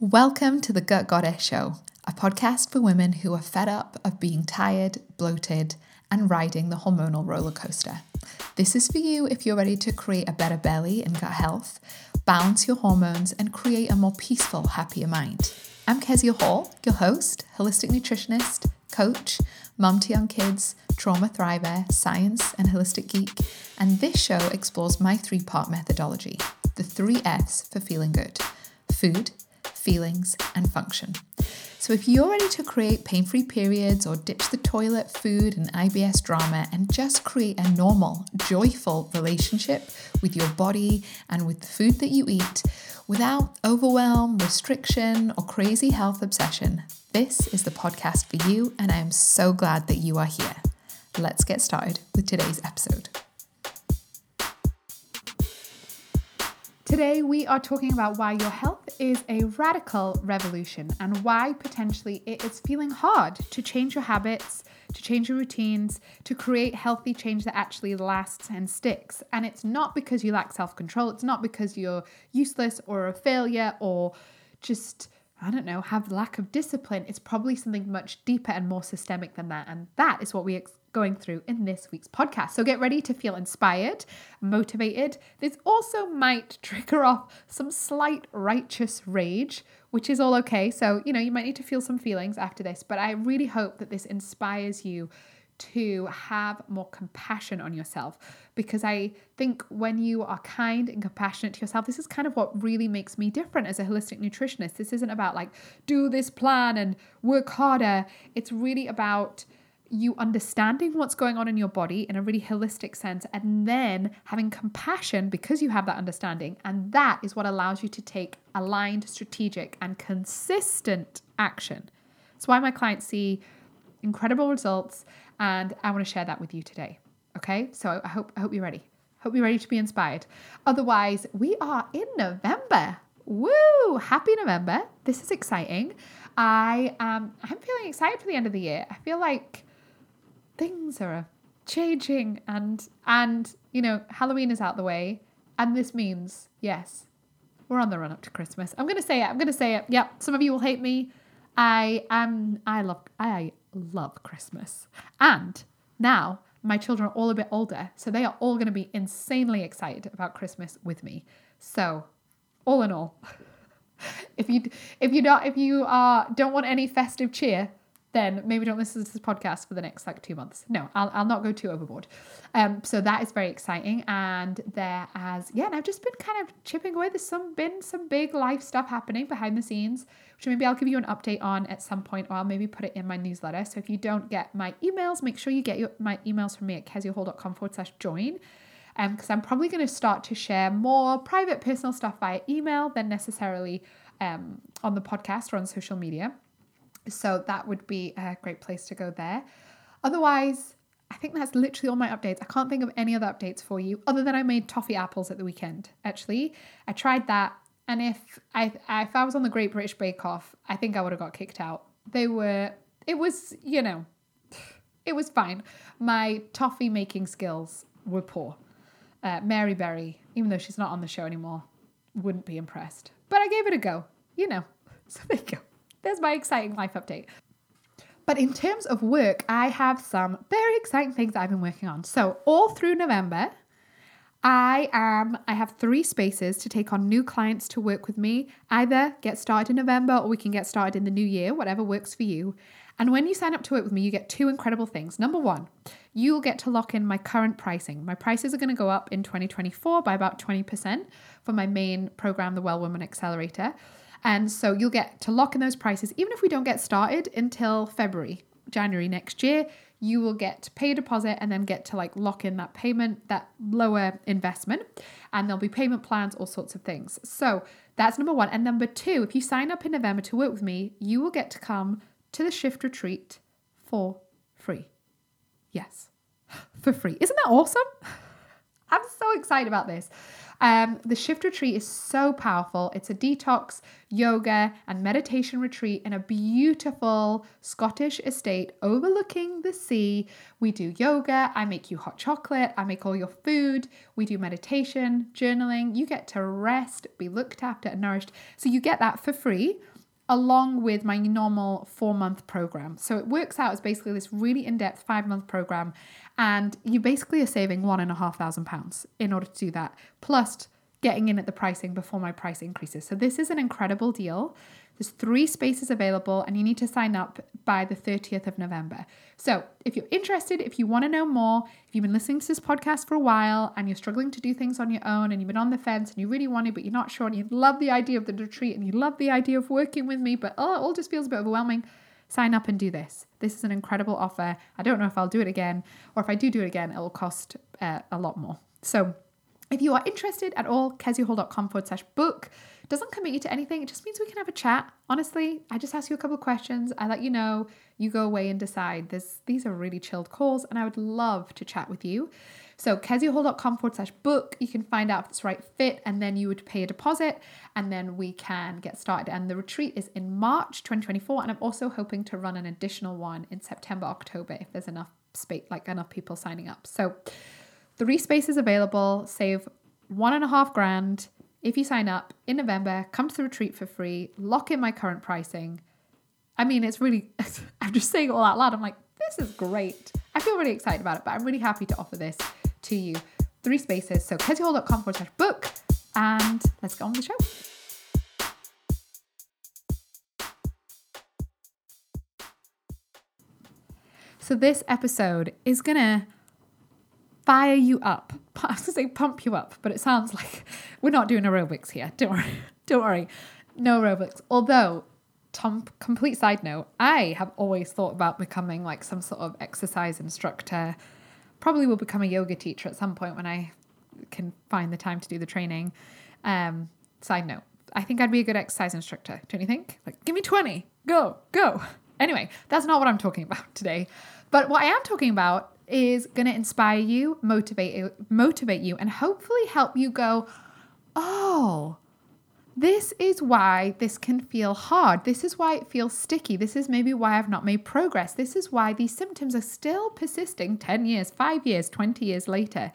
Welcome to the Gut Goddess Show, a podcast for women who are fed up of being tired, bloated, and riding the hormonal roller coaster. This is for you if you're ready to create a better belly and gut health, balance your hormones, and create a more peaceful, happier mind. I'm Kezia Hall, your host, holistic nutritionist, coach, mum to young kids, trauma thriver, science, and holistic geek. And this show explores my three part methodology the three F's for feeling good food, feelings, and function. So, if you're ready to create pain free periods or ditch the toilet, food, and IBS drama and just create a normal, joyful relationship with your body and with the food that you eat without overwhelm, restriction, or crazy health obsession, this is the podcast for you, and I am so glad that you are here. Let's get started with today's episode. Today, we are talking about why your health is a radical revolution and why potentially it is feeling hard to change your habits, to change your routines, to create healthy change that actually lasts and sticks. And it's not because you lack self control, it's not because you're useless or a failure or just. I don't know, have lack of discipline. It's probably something much deeper and more systemic than that. And that is what we ex- going through in this week's podcast. So get ready to feel inspired, motivated. This also might trigger off some slight righteous rage, which is all okay. So, you know, you might need to feel some feelings after this, but I really hope that this inspires you to have more compassion on yourself because I think when you are kind and compassionate to yourself, this is kind of what really makes me different as a holistic nutritionist. This isn't about like do this plan and work harder. It's really about you understanding what's going on in your body in a really holistic sense and then having compassion because you have that understanding. And that is what allows you to take aligned, strategic, and consistent action. It's why my clients see incredible results, and I want to share that with you today. Okay, so I hope I hope you're ready. Hope you're ready to be inspired. Otherwise, we are in November. Woo! Happy November. This is exciting. I am I'm feeling excited for the end of the year. I feel like things are changing and and you know halloween is out the way. And this means yes we're on the run up to christmas. I'm gonna say it i'm gonna say it. Yep some of you will hate me. I am i love i love christmas. And now my children are all a bit older so they are all going to be insanely excited about christmas with me. So all in all if you if you don't if you are don't want any festive cheer then maybe don't listen to this podcast for the next like two months. No, I'll, I'll not go too overboard. Um, so that is very exciting. And there as, yeah, and I've just been kind of chipping away. There's some been some big life stuff happening behind the scenes, which maybe I'll give you an update on at some point, or I'll maybe put it in my newsletter. So if you don't get my emails, make sure you get your, my emails from me at keziahall.com forward slash join. Because um, I'm probably going to start to share more private personal stuff via email than necessarily um, on the podcast or on social media. So that would be a great place to go there. Otherwise, I think that's literally all my updates. I can't think of any other updates for you other than I made toffee apples at the weekend. Actually, I tried that, and if I if I was on the Great British Bake Off, I think I would have got kicked out. They were. It was you know, it was fine. My toffee making skills were poor. Uh, Mary Berry, even though she's not on the show anymore, wouldn't be impressed. But I gave it a go. You know, so there you go there's my exciting life update. But in terms of work, I have some very exciting things I've been working on. So, all through November, I am I have 3 spaces to take on new clients to work with me. Either get started in November or we can get started in the new year, whatever works for you. And when you sign up to work with me, you get two incredible things. Number 1, you'll get to lock in my current pricing. My prices are going to go up in 2024 by about 20% for my main program, the Well Woman Accelerator. And so you'll get to lock in those prices. Even if we don't get started until February, January next year, you will get to pay a deposit and then get to like lock in that payment, that lower investment. And there'll be payment plans, all sorts of things. So that's number one. And number two, if you sign up in November to work with me, you will get to come to the shift retreat for free. Yes, for free. Isn't that awesome? I'm so excited about this. Um, the shift retreat is so powerful. It's a detox, yoga, and meditation retreat in a beautiful Scottish estate overlooking the sea. We do yoga. I make you hot chocolate. I make all your food. We do meditation, journaling. You get to rest, be looked after, and nourished. So you get that for free along with my normal four month program. So it works out as basically this really in depth five month program. And you basically are saving one and a half thousand pounds in order to do that, plus getting in at the pricing before my price increases. So this is an incredible deal. There's three spaces available, and you need to sign up by the 30th of November. So, if you're interested, if you want to know more, if you've been listening to this podcast for a while and you're struggling to do things on your own and you've been on the fence and you really want to, but you're not sure, and you love the idea of the retreat and you love the idea of working with me, but oh, it all just feels a bit overwhelming, sign up and do this. This is an incredible offer. I don't know if I'll do it again, or if I do do it again, it will cost uh, a lot more. So, if you are interested at all, keziahall.com forward slash book doesn't commit you to anything. It just means we can have a chat. Honestly, I just ask you a couple of questions. I let you know. You go away and decide. This, these are really chilled calls, and I would love to chat with you. So, keziahall.com forward slash book. You can find out if it's right fit, and then you would pay a deposit, and then we can get started. And the retreat is in March 2024, and I'm also hoping to run an additional one in September, October if there's enough space, like enough people signing up. So, three spaces available, save one and a half grand if you sign up in November, come to the retreat for free, lock in my current pricing. I mean, it's really, I'm just saying all out loud. I'm like, this is great. I feel really excited about it, but I'm really happy to offer this to you. Three spaces. So keziahall.com forward slash book. And let's get on with the show. So this episode is gonna fire you up. I was gonna say pump you up, but it sounds like we're not doing aerobics here. Don't worry. Don't worry. No aerobics. Although, Tom, complete side note, I have always thought about becoming like some sort of exercise instructor. Probably will become a yoga teacher at some point when I can find the time to do the training. Um, side note, I think I'd be a good exercise instructor. Don't you think? Like, give me 20. Go, go. Anyway, that's not what I'm talking about today. But what I am talking about is going to inspire you, motivate motivate you, and hopefully help you go, oh, this is why this can feel hard. This is why it feels sticky. This is maybe why I've not made progress. This is why these symptoms are still persisting 10 years, 5 years, 20 years later.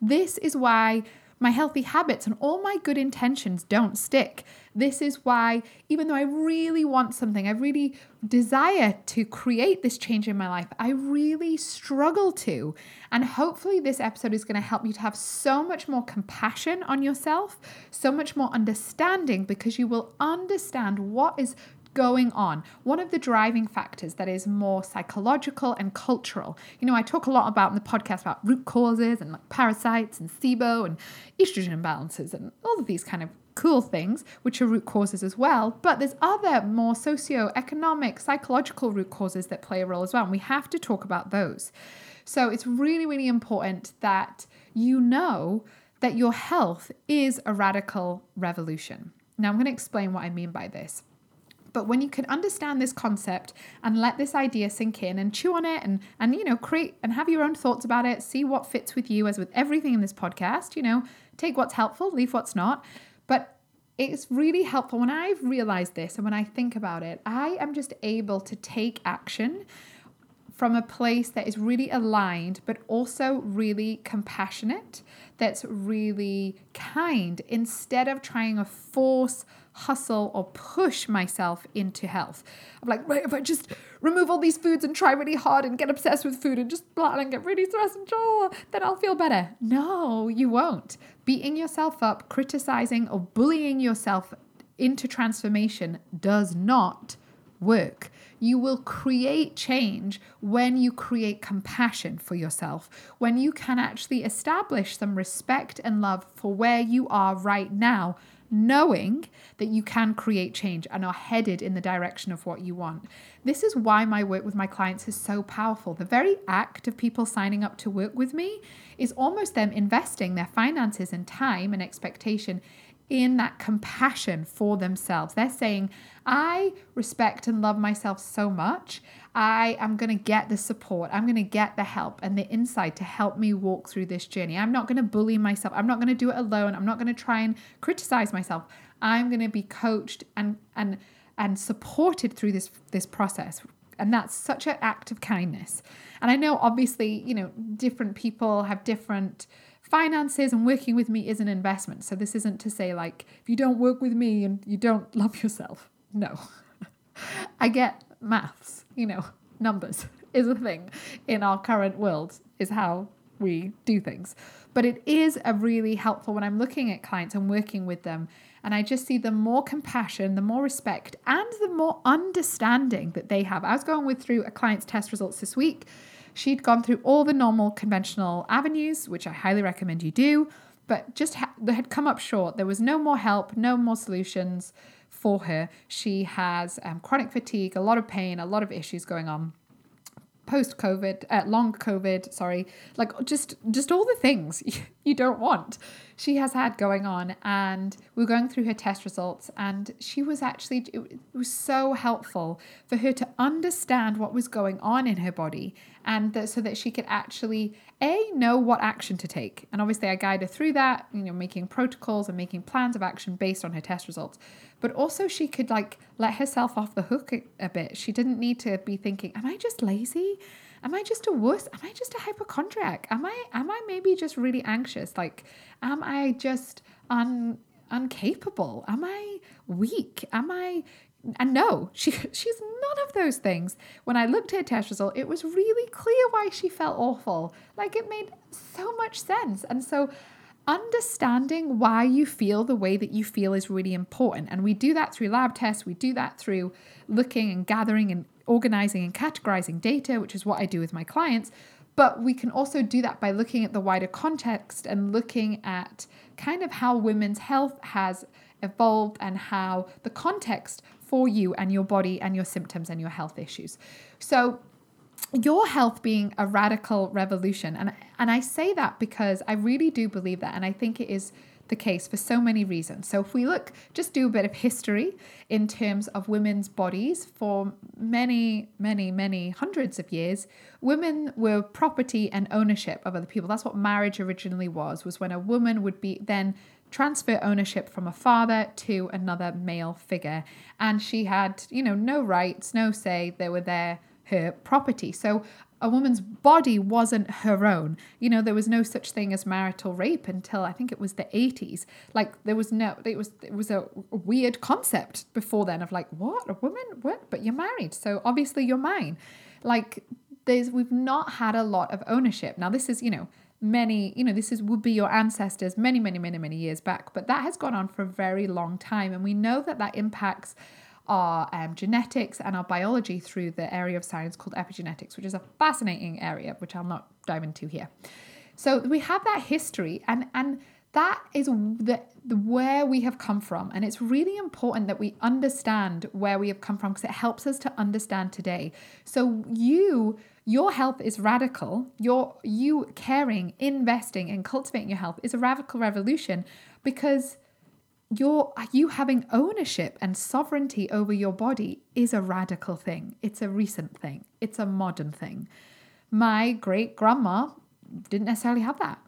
This is why my healthy habits and all my good intentions don't stick. This is why, even though I really want something, I really desire to create this change in my life, I really struggle to. And hopefully, this episode is going to help you to have so much more compassion on yourself, so much more understanding, because you will understand what is going on. One of the driving factors that is more psychological and cultural. You know, I talk a lot about in the podcast about root causes and like parasites and SIBO and estrogen imbalances and all of these kind of cool things, which are root causes as well. But there's other more socio-economic, psychological root causes that play a role as well. And we have to talk about those. So it's really, really important that you know that your health is a radical revolution. Now, I'm going to explain what I mean by this. But when you can understand this concept and let this idea sink in and chew on it and and you know create and have your own thoughts about it, see what fits with you as with everything in this podcast, you know, take what's helpful, leave what's not. But it's really helpful. When I've realized this and when I think about it, I am just able to take action from a place that is really aligned, but also really compassionate, that's really kind, instead of trying to force hustle or push myself into health. I'm like, right, if I just remove all these foods and try really hard and get obsessed with food and just blah and get really stressed and oh, then I'll feel better. No, you won't. Beating yourself up, criticizing, or bullying yourself into transformation does not work. You will create change when you create compassion for yourself, when you can actually establish some respect and love for where you are right now knowing that you can create change and are headed in the direction of what you want. This is why my work with my clients is so powerful. The very act of people signing up to work with me is almost them investing their finances and time and expectation in that compassion for themselves. They're saying, I respect and love myself so much. I am going to get the support. I'm going to get the help and the insight to help me walk through this journey. I'm not going to bully myself. I'm not going to do it alone. I'm not going to try and criticize myself. I'm going to be coached and and and supported through this this process. And that's such an act of kindness. And I know obviously, you know, different people have different finances and working with me is an investment. So this isn't to say like if you don't work with me and you don't love yourself. No. I get maths, you know, numbers is a thing in our current world is how we do things. But it is a really helpful when I'm looking at clients and working with them and I just see the more compassion, the more respect, and the more understanding that they have. I was going with through a client's test results this week She'd gone through all the normal conventional avenues, which I highly recommend you do, but just ha- had come up short. There was no more help, no more solutions for her. She has um, chronic fatigue, a lot of pain, a lot of issues going on post COVID, uh, long COVID, sorry, like just just all the things you don't want. She has had going on, and we are going through her test results, and she was actually it was so helpful for her to understand what was going on in her body, and that, so that she could actually a know what action to take. And obviously, I guide her through that, you know, making protocols and making plans of action based on her test results but also she could like let herself off the hook a, bit. She didn't need to be thinking, am I just lazy? Am I just a wuss? Am I just a hypochondriac? Am I am I maybe just really anxious? Like am I just un uncapable? Am I weak? Am I and no, she she's none of those things. When I looked at her test result, it was really clear why she felt awful. Like it made so much sense. And so understanding why you feel the way that you feel is really important. And we do that through lab tests, we do that through looking and gathering and organizing and categorizing data, which is what I do with my clients. But we can also do that by looking at the wider context and looking at kind of how women's health has evolved and how the context for you and your body and your symptoms and your health issues. So, your health being a radical revolution. And, and I say that because I really do believe that. And I think it is the case for so many reasons. So, if we look, just do a bit of history in terms of women's bodies for many, many, many hundreds of years, women were property and ownership of other people. That's what marriage originally was, was when a woman would be then transfer ownership from a father to another male figure. And she had, you know, no rights, no say. They were there her property. So a woman's body wasn't her own. You know, there was no such thing as marital rape until I think it was the 80s. Like there was no it was it was a weird concept before then of like, what? A woman? What? But you're married. So obviously you're mine. Like there's we've not had a lot of ownership. Now this is, you know, many, you know, this is would be your ancestors many, many, many, many years back, but that has gone on for a very long time and we know that that impacts our um, genetics and our biology through the area of science called epigenetics, which is a fascinating area, which I'll not dive into here. So we have that history, and and that is the, the where we have come from, and it's really important that we understand where we have come from because it helps us to understand today. So you your health is radical. Your you caring, investing, and cultivating your health is a radical revolution because your you having ownership and sovereignty over your body is a radical thing. It's a recent thing. It's a modern thing. My great grandma didn't necessarily have that.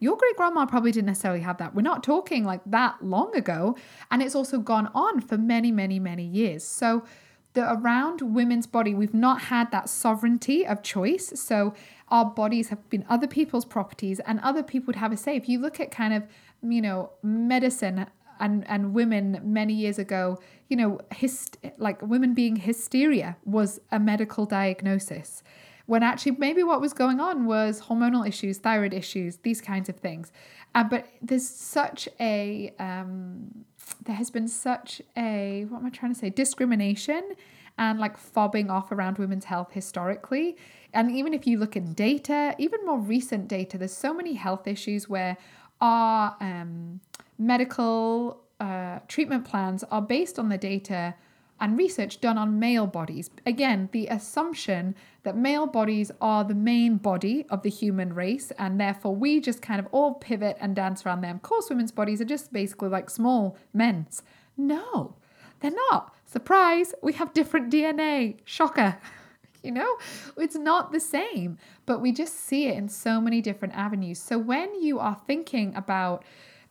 Your great grandma probably didn't necessarily have that. We're not talking like that long ago. And it's also gone on for many, many, many years. So, the around women's body, we've not had that sovereignty of choice. So, our bodies have been other people's properties, and other people would have a say. If you look at kind of, you know, medicine and and women many years ago, you know, hist- like women being hysteria was a medical diagnosis. When actually maybe what was going on was hormonal issues, thyroid issues, these kinds of things. Uh, but there's such a um, there has been such a what am I trying to say discrimination and like fobbing off around women's health historically. And even if you look in data, even more recent data, there's so many health issues where our um, medical uh, treatment plans are based on the data and research done on male bodies. Again, the assumption that male bodies are the main body of the human race, and therefore we just kind of all pivot and dance around them. Of course, women's bodies are just basically like small men's. No, they're not. Surprise, we have different DNA. Shocker. you know, it's not the same, but we just see it in so many different avenues. So when you are thinking about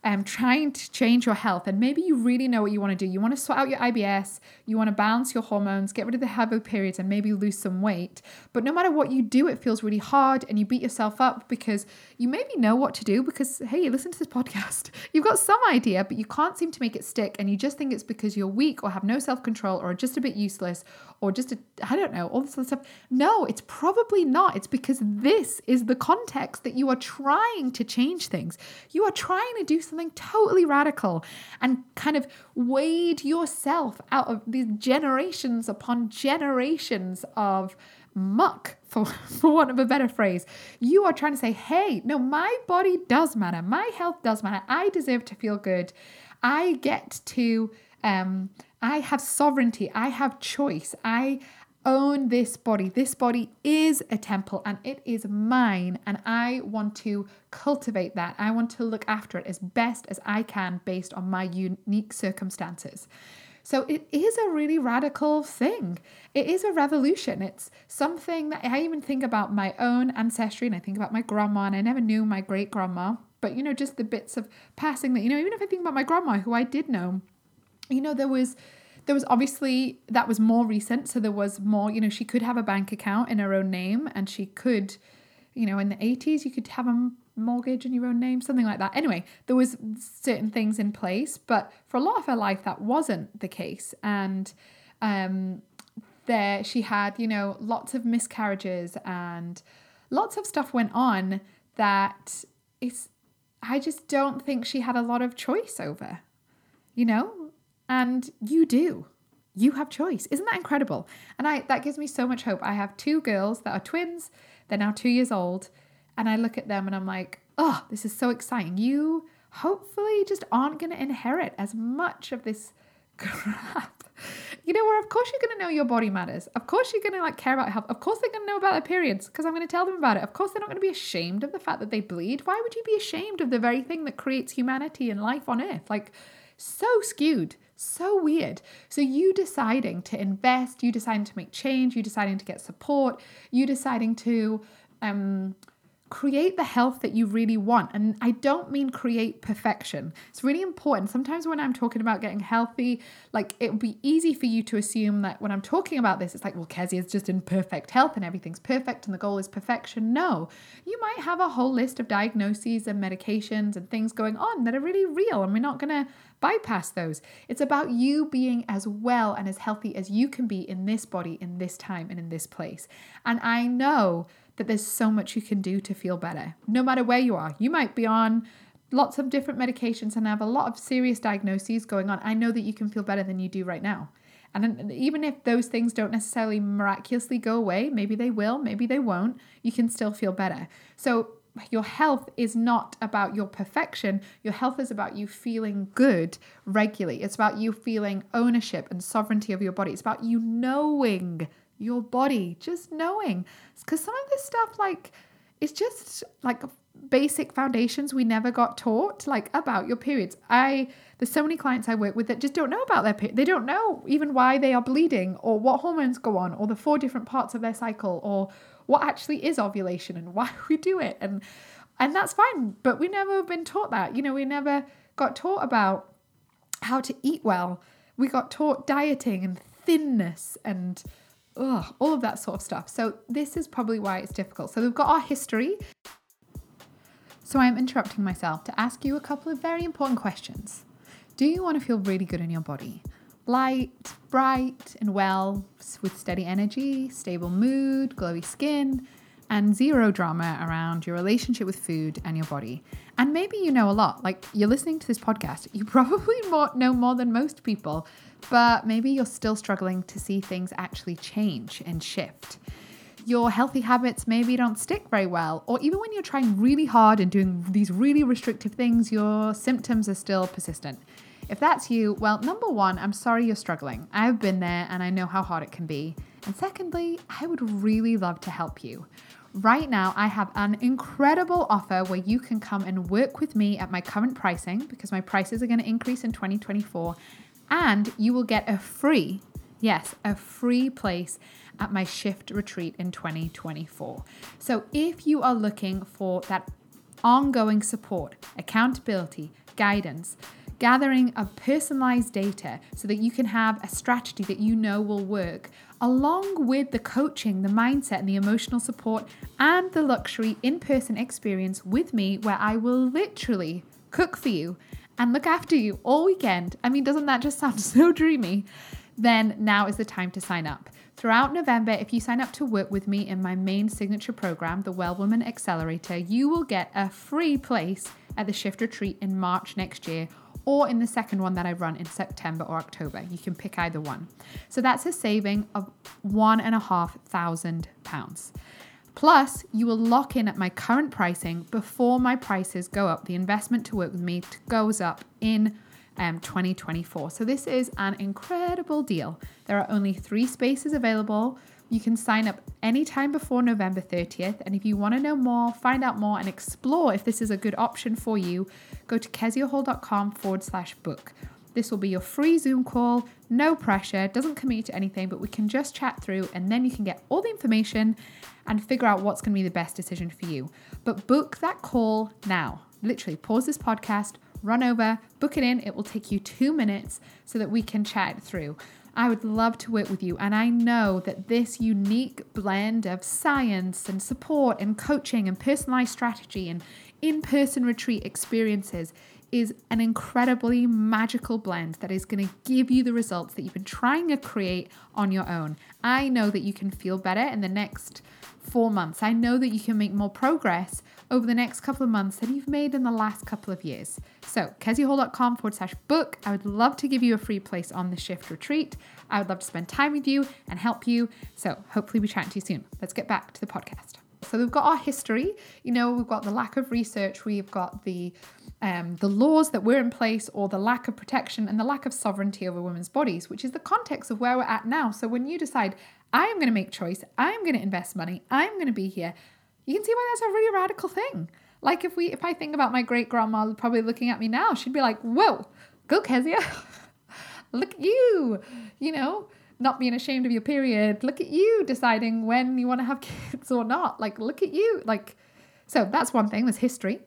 um, trying to change your health, and maybe you really know what you want to do. You want to sort out your IBS, you want to balance your hormones, get rid of the heavy periods, and maybe lose some weight. But no matter what you do, it feels really hard, and you beat yourself up because you maybe know what to do because, hey, you listen to this podcast. You've got some idea, but you can't seem to make it stick, and you just think it's because you're weak or have no self control or just a bit useless or just, I don't know, all this other stuff. No, it's probably not. It's because this is the context that you are trying to change things. You are trying to do something totally radical and kind of wade yourself out of these generations upon generations of muck, for, for want of a better phrase. You are trying to say, hey, no, my body does matter. My health does matter. I deserve to feel good. I get to um, I have sovereignty, I have choice, I own this body. This body is a temple and it is mine, and I want to cultivate that. I want to look after it as best as I can based on my unique circumstances. So it is a really radical thing. It is a revolution. It's something that I even think about my own ancestry and I think about my grandma, and I never knew my great grandma, but you know, just the bits of passing that, you know, even if I think about my grandma who I did know you know, there was there was obviously that was more recent so there was more you know she could have a bank account in her own name and she could you know in the 80s you could have a mortgage in your own name something like that. Anyway there was certain things in place but for a lot of her life that wasn't the case. And um there she had you know lots of miscarriages and lots of stuff went on that it's i just don't think she had a lot of choice over you know and you do. You have choice. Isn't that incredible? And I that gives me so much hope. I have two girls that are twins. They're now 2 years old, and I look at them and I'm like, "Oh, this is so exciting. You hopefully just aren't going to inherit as much of this crap. You know, where of course you're going to know your body matters. Of course you're going to like care about health. Of course they're going to know about their periods because I'm going to tell them about it. Of course they're not going to be ashamed of the fact that they bleed. Why would you be ashamed of the very thing that creates humanity and life on earth? Like so skewed so weird. So, you deciding to invest, you deciding to make change, you deciding to get support, you deciding to um, create the health that you really want. And I don't mean create perfection. It's really important. Sometimes when I'm talking about getting healthy, like it would be easy for you to assume that when I'm talking about this, it's like, well, Kezia is just in perfect health and everything's perfect and the goal is perfection. No, you might have a whole list of diagnoses and medications and things going on that are really real, and we're not going to bypass those. It's about you being as well and as healthy as you can be in this body, in this time, and in this place. And I know that there's so much you can do to feel better, no matter where you are. You might be on lots of different medications and have a lot of serious diagnoses going on. I know that you can feel better than you do right now. And even if those things don't necessarily miraculously go away, maybe they will, maybe they won't, you can still feel better. So, your health is not about your perfection. Your health is about you feeling good regularly. It's about you feeling ownership and sovereignty of your body. It's about you knowing your body, just knowing. Because some of this stuff, like, it's just like basic foundations we never got taught, like about your periods. I there's so many clients I work with that just don't know about their period. They don't know even why they are bleeding or what hormones go on or the four different parts of their cycle or what actually is ovulation and why we do it. And and that's fine, but we never been taught that. You know, we never got taught about how to eat well. We got taught dieting and thinness and ugh, all of that sort of stuff. So, this is probably why it's difficult. So, we've got our history. So, I'm interrupting myself to ask you a couple of very important questions. Do you want to feel really good in your body? Light, bright, and well, with steady energy, stable mood, glowy skin, and zero drama around your relationship with food and your body. And maybe you know a lot, like you're listening to this podcast, you probably more, know more than most people, but maybe you're still struggling to see things actually change and shift. Your healthy habits maybe don't stick very well, or even when you're trying really hard and doing these really restrictive things, your symptoms are still persistent. If that's you, well, number one, I'm sorry you're struggling. I've been there and I know how hard it can be. And secondly, I would really love to help you. Right now, I have an incredible offer where you can come and work with me at my current pricing because my prices are going to increase in 2024 and you will get a free, yes, a free place at my shift retreat in 2024. So if you are looking for that ongoing support, accountability, guidance, gathering of personalized data so that you can have a strategy that you know will work, along with the coaching, the mindset, and the emotional support, and the luxury in person experience with me, where I will literally cook for you and look after you all weekend. I mean, doesn't that just sound so dreamy? Then now is the time to sign up. Throughout November, if you sign up to work with me in my main signature program, the Well Woman Accelerator, you will get a free place at the Shift Retreat in March next year or in the second one that I run in September or October. You can pick either one. So that's a saving of one and a half thousand pounds. Plus, you will lock in at my current pricing before my prices go up. The investment to work with me goes up in um, 2024. So, this is an incredible deal. There are only three spaces available. You can sign up anytime before November 30th. And if you want to know more, find out more, and explore if this is a good option for you, go to keziahall.com forward slash book. This will be your free Zoom call, no pressure, doesn't commit to anything, but we can just chat through and then you can get all the information and figure out what's going to be the best decision for you. But book that call now. Literally, pause this podcast, run over, book it in. It will take you two minutes so that we can chat through. I would love to work with you. And I know that this unique blend of science and support and coaching and personalized strategy and in person retreat experiences is an incredibly magical blend that is going to give you the results that you've been trying to create on your own. I know that you can feel better in the next four months. I know that you can make more progress over the next couple of months than you've made in the last couple of years. So, keziahall.com forward slash book. I would love to give you a free place on the shift retreat. I would love to spend time with you and help you. So, hopefully, we chat to you soon. Let's get back to the podcast. So, we've got our history. You know, we've got the lack of research, we've got the um, the laws that were in place or the lack of protection and the lack of sovereignty over women's bodies, which is the context of where we're at now. So when you decide, I am going to make choice, I'm going to invest money, I'm going to be here, you can see why that's a really radical thing. Like if we, if I think about my great grandma probably looking at me now, she'd be like, "Whoa, go Kezia, look at you," you know, not being ashamed of your period. Look at you deciding when you want to have kids or not. Like, look at you. Like, so that's one thing. There's history.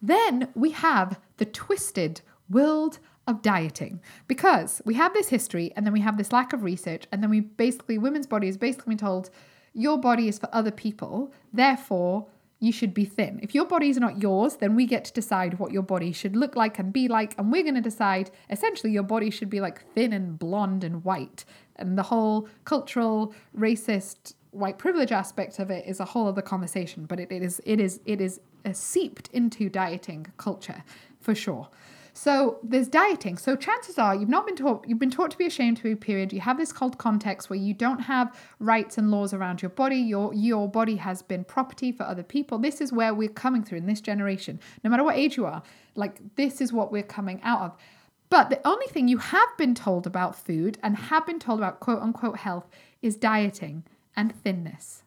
Then we have the twisted world of dieting because we have this history and then we have this lack of research and then we basically women's body is basically been told your body is for other people, therefore, you should be thin. If your body is not yours, then we get to decide what your body should look like and be like. And we're going to decide essentially your body should be like thin and blonde and white. And the whole cultural, racist, white privilege aspect of it is a whole other conversation. But it, it is, it is, it is seeped into dieting culture for sure. So there's dieting. So chances are you've not been taught, you've been taught to be ashamed to be period. You have this cult context where you don't have rights and laws around your body. Your your body has been property for other people. This is where we're coming through in this generation. No matter what age you are, like this is what we're coming out of. But the only thing you have been told about food and have been told about quote unquote health is dieting and thinness.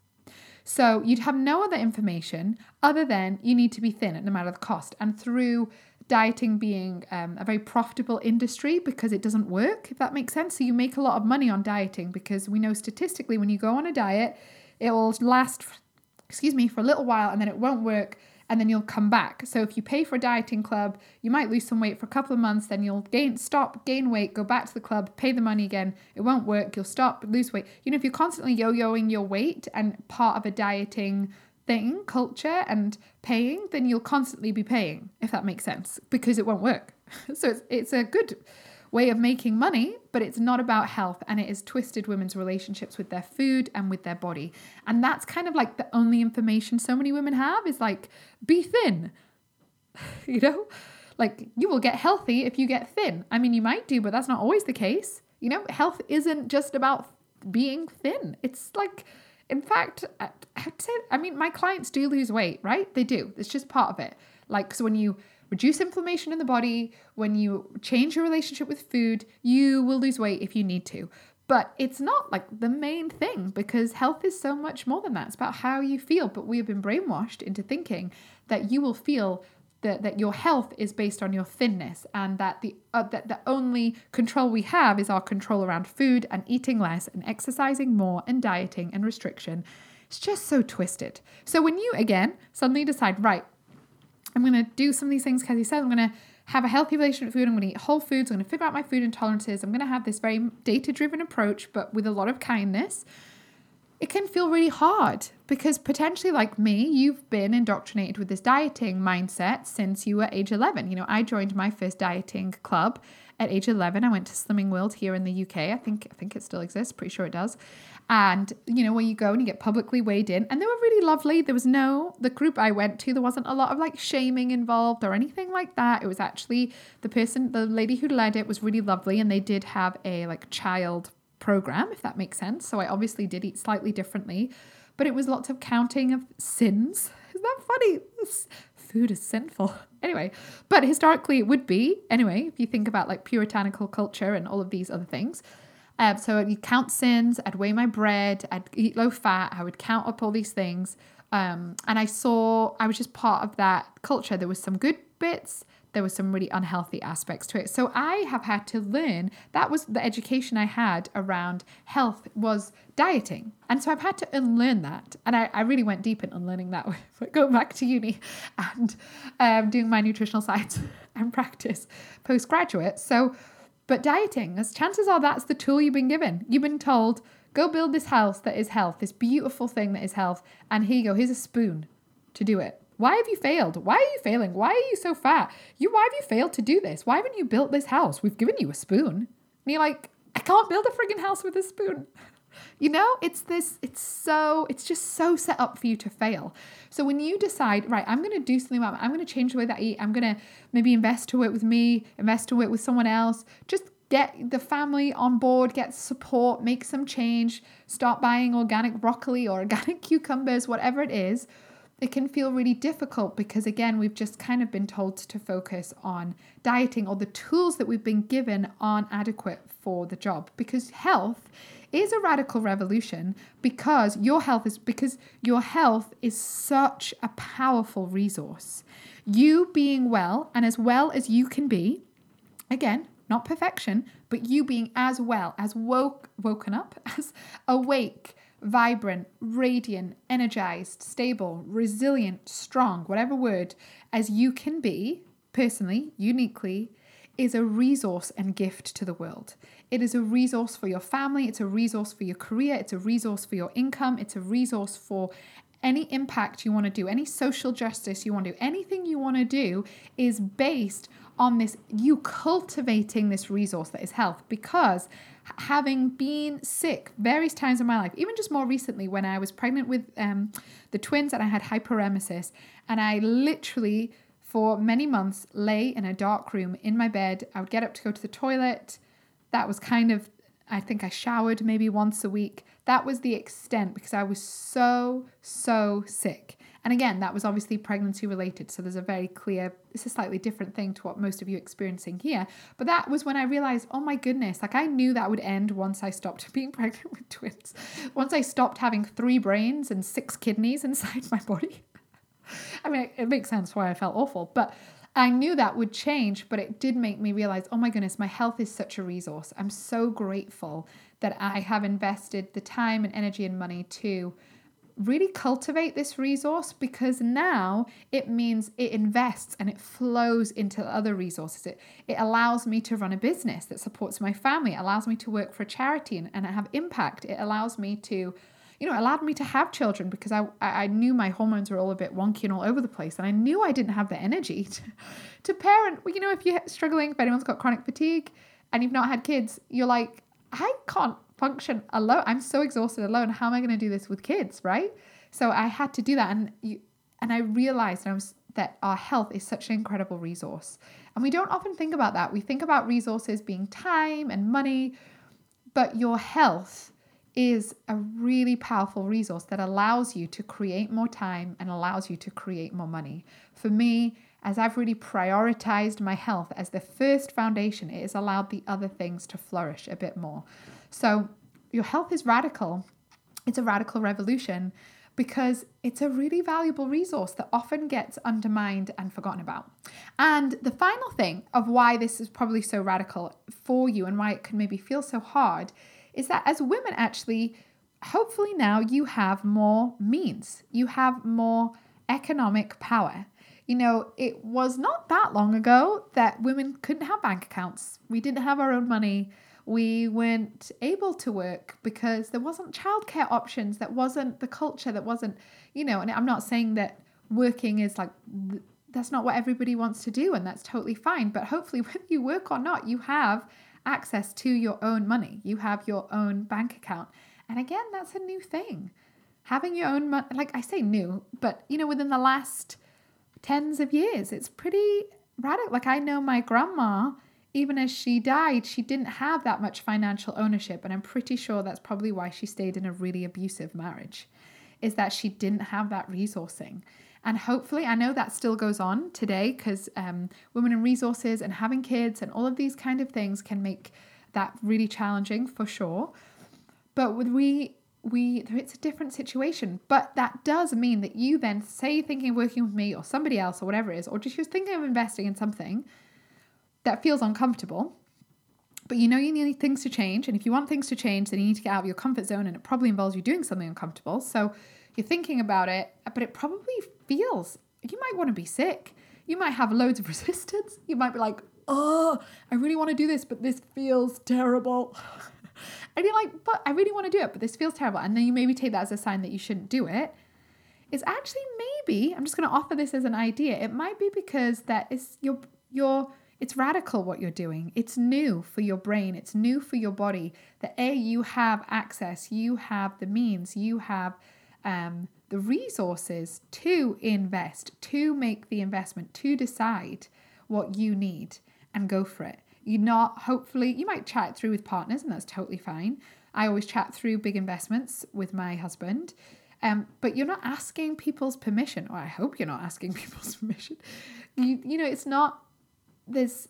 So you'd have no other information other than you need to be thin at no matter the cost. And through dieting being um, a very profitable industry because it doesn't work, if that makes sense. So you make a lot of money on dieting because we know statistically when you go on a diet, it will last, excuse me, for a little while and then it won't work and then you'll come back. So if you pay for a dieting club, you might lose some weight for a couple of months, then you'll gain stop, gain weight, go back to the club, pay the money again. It won't work. You'll stop, lose weight. You know, if you're constantly yo-yoing your weight and part of a dieting thing, culture, and paying, then you'll constantly be paying, if that makes sense, because it won't work. so it's, it's a good way of making money, but it's not about health and it has twisted women's relationships with their food and with their body. And that's kind of like the only information so many women have is like, be thin, you know? Like, you will get healthy if you get thin. I mean, you might do, but that's not always the case. You know, health isn't just about being thin. It's like, in fact, I'd say, I mean, my clients do lose weight, right? They do. It's just part of it. Like, so when you reduce inflammation in the body, when you change your relationship with food, you will lose weight if you need to. But it's not like the main thing because health is so much more than that. It's about how you feel. But we have been brainwashed into thinking that you will feel that, that your health is based on your thinness and that the uh, that the only control we have is our control around food and eating less and exercising more and dieting and restriction. It's just so twisted. So when you again suddenly decide, right, I'm going to do some of these things Kezzy said, I'm going to have a healthy relationship with food. I'm going to eat whole foods. I'm going to figure out my food intolerances. I'm going to have this very data driven approach, but with a lot of kindness. It can feel really hard because potentially, like me, you've been indoctrinated with this dieting mindset since you were age 11. You know, I joined my first dieting club at age 11. I went to Slimming World here in the UK. I think I think it still exists. Pretty sure it does. And you know, where you go and you get publicly weighed in, and they were really lovely. There was no the group I went to. There wasn't a lot of like shaming involved or anything like that. It was actually the person, the lady who led it, was really lovely, and they did have a like child program, if that makes sense. So I obviously did eat slightly differently, but it was lots of counting of sins. Isn't that funny? Food is sinful. Anyway, but historically it would be, anyway, if you think about like puritanical culture and all of these other things. Um, so I'd count sins, I'd weigh my bread, I'd eat low fat, I would count up all these things. Um, and I saw, I was just part of that culture. There was some good bits, there were some really unhealthy aspects to it. So I have had to learn that was the education I had around health was dieting. And so I've had to unlearn that. And I, I really went deep in unlearning that going back to uni and um, doing my nutritional science and practice postgraduate. So, but dieting, as chances are that's the tool you've been given. You've been told, go build this house that is health, this beautiful thing that is health. And here you go, here's a spoon to do it. Why have you failed? Why are you failing? Why are you so fat? You why have you failed to do this? Why haven't you built this house? We've given you a spoon. And you're like, I can't build a frigging house with a spoon. You know, it's this, it's so, it's just so set up for you to fail. So when you decide, right, I'm going to do something about it, I'm going to change the way that I eat, I'm going to maybe invest to work with me, invest to work with someone else, just get the family on board, get support, make some change, start buying organic broccoli or organic cucumbers, whatever it is it can feel really difficult because, again, we've just kind of been told to focus on dieting or the tools that we've been given aren't adequate for the job. Because health is a radical revolution because your health is because your health is such a powerful resource. You being well and as well as you can be, again, not perfection, but you being as well as woke woken up, as awake vibrant, radiant, energized, stable, resilient, strong, whatever word, as you can be, personally, uniquely, is a resource and gift to the world. It is a resource for your family, it's a resource for your career, it's a resource for your income, it's a resource for any impact you want to do, any social justice you want to do, anything you want to do is based on this, you cultivating this resource that is health because having been sick various times in my life, even just more recently when I was pregnant with um, the twins and I had hyperemesis, and I literally for many months lay in a dark room in my bed. I would get up to go to the toilet. That was kind of, I think I showered maybe once a week. That was the extent because I was so, so sick. And again, that was obviously pregnancy related. So there's a very clear, it's a slightly different thing to what most of you are experiencing here. But that was when I realized, oh my goodness, like I knew that would end once I stopped being pregnant with twins. Once I stopped having three brains and six kidneys inside my body. I mean, it makes sense why I felt awful, but I knew that would change, but it did make me realize, oh my goodness, my health is such a resource. I'm so grateful that I have invested the time and energy and money to really cultivate this resource because now it means it invests and it flows into other resources. It, it allows me to run a business that supports my family, it allows me to work for a charity and, and have impact. It allows me to, you know, allowed me to have children because I, I knew my hormones were all a bit wonky and all over the place. And I knew I didn't have the energy to, to parent. Well, you know, if you're struggling, if anyone's got chronic fatigue and you've not had kids, you're like, I can't function alone. I'm so exhausted alone. How am I going to do this with kids, right? So I had to do that, and you, and I realized I was, that our health is such an incredible resource, and we don't often think about that. We think about resources being time and money, but your health is a really powerful resource that allows you to create more time and allows you to create more money. For me, as I've really prioritized my health as the first foundation, it has allowed the other things to flourish a bit more. So, your health is radical. It's a radical revolution because it's a really valuable resource that often gets undermined and forgotten about. And the final thing of why this is probably so radical for you and why it can maybe feel so hard is that as women, actually, hopefully now you have more means, you have more economic power. You know, it was not that long ago that women couldn't have bank accounts. We didn't have our own money we weren't able to work because there wasn't childcare options that wasn't the culture that wasn't you know and i'm not saying that working is like that's not what everybody wants to do and that's totally fine but hopefully whether you work or not you have access to your own money you have your own bank account and again that's a new thing having your own money like i say new but you know within the last tens of years it's pretty radical like i know my grandma even as she died, she didn't have that much financial ownership. And I'm pretty sure that's probably why she stayed in a really abusive marriage, is that she didn't have that resourcing. And hopefully, I know that still goes on today because um, women and resources and having kids and all of these kind of things can make that really challenging for sure. But with we we it's a different situation but that does mean that you then say thinking of working with me or somebody else or whatever it is or just you're thinking of investing in something that feels uncomfortable. But you know you need things to change. And if you want things to change, then you need to get out of your comfort zone. And it probably involves you doing something uncomfortable. So you're thinking about it, but it probably feels you might want to be sick. You might have loads of resistance. You might be like, oh, I really want to do this, but this feels terrible. and you're like, but I really want to do it, but this feels terrible. And then you maybe take that as a sign that you shouldn't do it. It's actually maybe, I'm just going to offer this as an idea. It might be because that is your your it's radical what you're doing. It's new for your brain, it's new for your body. That A, you have access, you have the means, you have um, the resources to invest, to make the investment, to decide what you need and go for it. You're not, hopefully, you might chat through with partners, and that's totally fine. I always chat through big investments with my husband. Um, but you're not asking people's permission, or I hope you're not asking people's permission. You, you know, it's not there's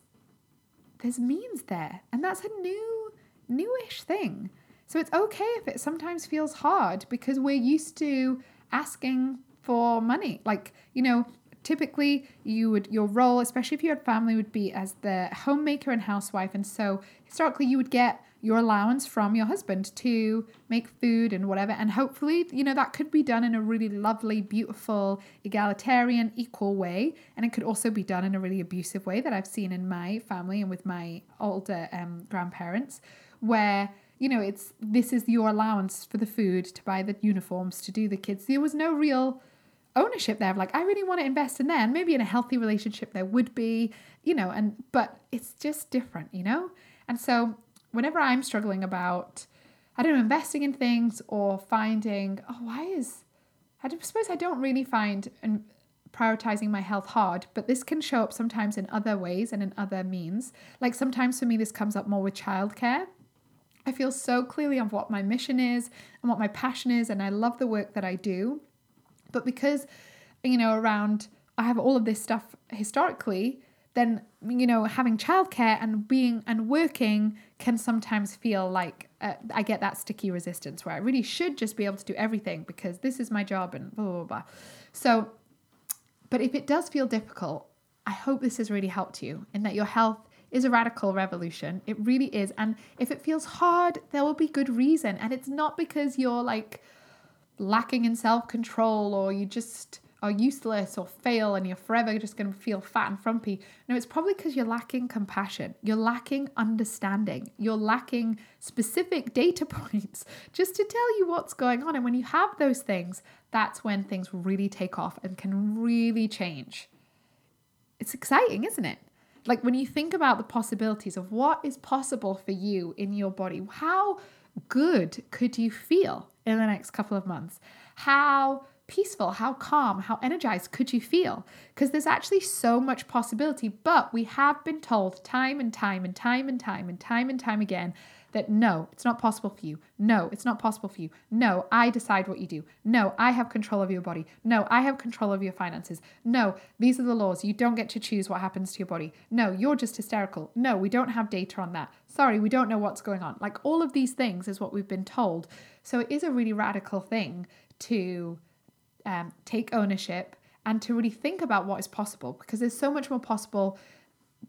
there's means there and that's a new newish thing so it's okay if it sometimes feels hard because we're used to asking for money like you know typically you would your role especially if you had family would be as the homemaker and housewife and so historically you would get your allowance from your husband to make food and whatever. And hopefully, you know, that could be done in a really lovely, beautiful, egalitarian, equal way. And it could also be done in a really abusive way that I've seen in my family and with my older um, grandparents, where you know, it's this is your allowance for the food, to buy the uniforms, to do the kids. There was no real ownership there of like, I really want to invest in. And maybe in a healthy relationship there would be, you know, and but it's just different, you know? And so whenever I'm struggling about, I don't know, investing in things or finding, oh, why is, I suppose I don't really find and prioritizing my health hard, but this can show up sometimes in other ways and in other means. Like sometimes for me, this comes up more with childcare. I feel so clearly on what my mission is and what my passion is, and I love the work that I do. But because, you know, around, I have all of this stuff historically, then you know having childcare and being and working can sometimes feel like uh, I get that sticky resistance where I really should just be able to do everything because this is my job and blah blah blah. So, but if it does feel difficult, I hope this has really helped you in that your health is a radical revolution. It really is, and if it feels hard, there will be good reason, and it's not because you're like lacking in self control or you just are useless or fail and you're forever just going to feel fat and frumpy. No, it's probably because you're lacking compassion. You're lacking understanding. You're lacking specific data points just to tell you what's going on. And when you have those things, that's when things really take off and can really change. It's exciting, isn't it? Like when you think about the possibilities of what is possible for you in your body, how good could you feel in the next couple of months? How peaceful, how calm, how energized could you feel? Because there's actually so much possibility, but we have been told time and time and time and time and time and time again that no, it's not possible for you. No, it's not possible for you. No, I decide what you do. No, I have control of your body. No, I have control of your finances. No, these are the laws. You don't get to choose what happens to your body. No, you're just hysterical. No, we don't have data on that. Sorry, we don't know what's going on. Like all of these things is what we've been told. So it is a really radical thing to um, take ownership and to really think about what is possible because there's so much more possible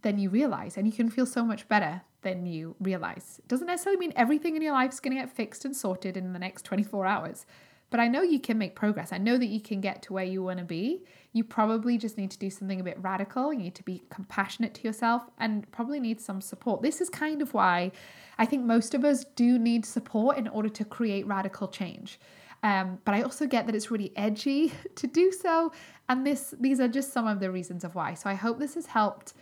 than you realize and you can feel so much better than you realize. It doesn't necessarily mean everything in your life is going to get fixed and sorted in the next 24 hours, but I know you can make progress. I know that you can get to where you want to be. You probably just need to do something a bit radical. You need to be compassionate to yourself and probably need some support. This is kind of why I think most of us do need support in order to create radical change. Um, but I also get that it's really edgy to do so. And this these are just some of the reasons of why. So I hope this has helped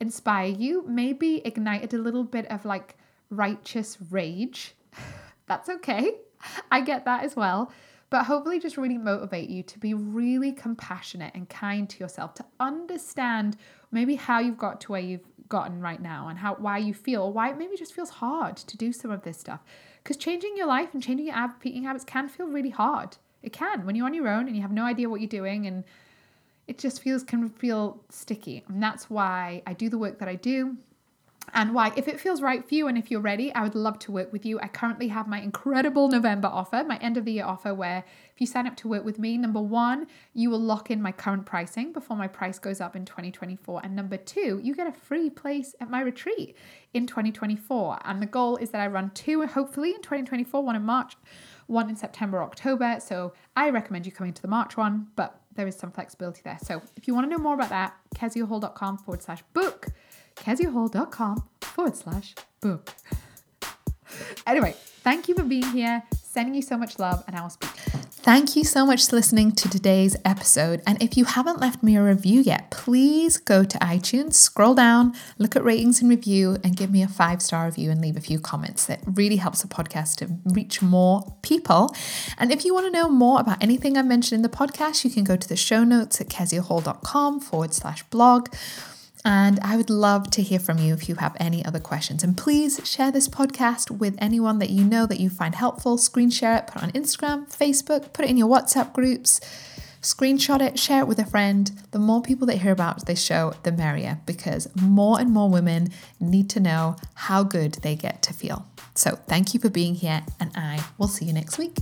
inspire you, maybe ignited a little bit of like righteous rage. That's okay. I get that as well. But hopefully, just really motivate you to be really compassionate and kind to yourself, to understand maybe how you've got to where you've gotten right now and how why you feel, why it maybe just feels hard to do some of this stuff. Because changing your life and changing your eating habits can feel really hard. It can when you're on your own and you have no idea what you're doing and it just feels can feel sticky. And that's why I do the work that I do. And why, if it feels right for you and if you're ready, I would love to work with you. I currently have my incredible November offer, my end of the year offer, where if you sign up to work with me, number one, you will lock in my current pricing before my price goes up in 2024. And number two, you get a free place at my retreat in 2024. And the goal is that I run two, hopefully in 2024, one in March, one in September, October. So I recommend you coming to the March one, but there is some flexibility there. So if you want to know more about that, keziahall.com forward slash book, keziahall.com forward slash book. anyway, thank you for being here. Sending you so much love, and I will speak. Thank you so much for listening to today's episode. And if you haven't left me a review yet, please go to iTunes, scroll down, look at ratings and review, and give me a five star review and leave a few comments. That really helps the podcast to reach more people. And if you want to know more about anything I mentioned in the podcast, you can go to the show notes at keziahall.com forward slash blog and I would love to hear from you if you have any other questions. And please share this podcast with anyone that you know that you find helpful. Screen share it, put it on Instagram, Facebook, put it in your WhatsApp groups, screenshot it, share it with a friend. The more people that hear about this show, the merrier, because more and more women need to know how good they get to feel. So thank you for being here, and I will see you next week.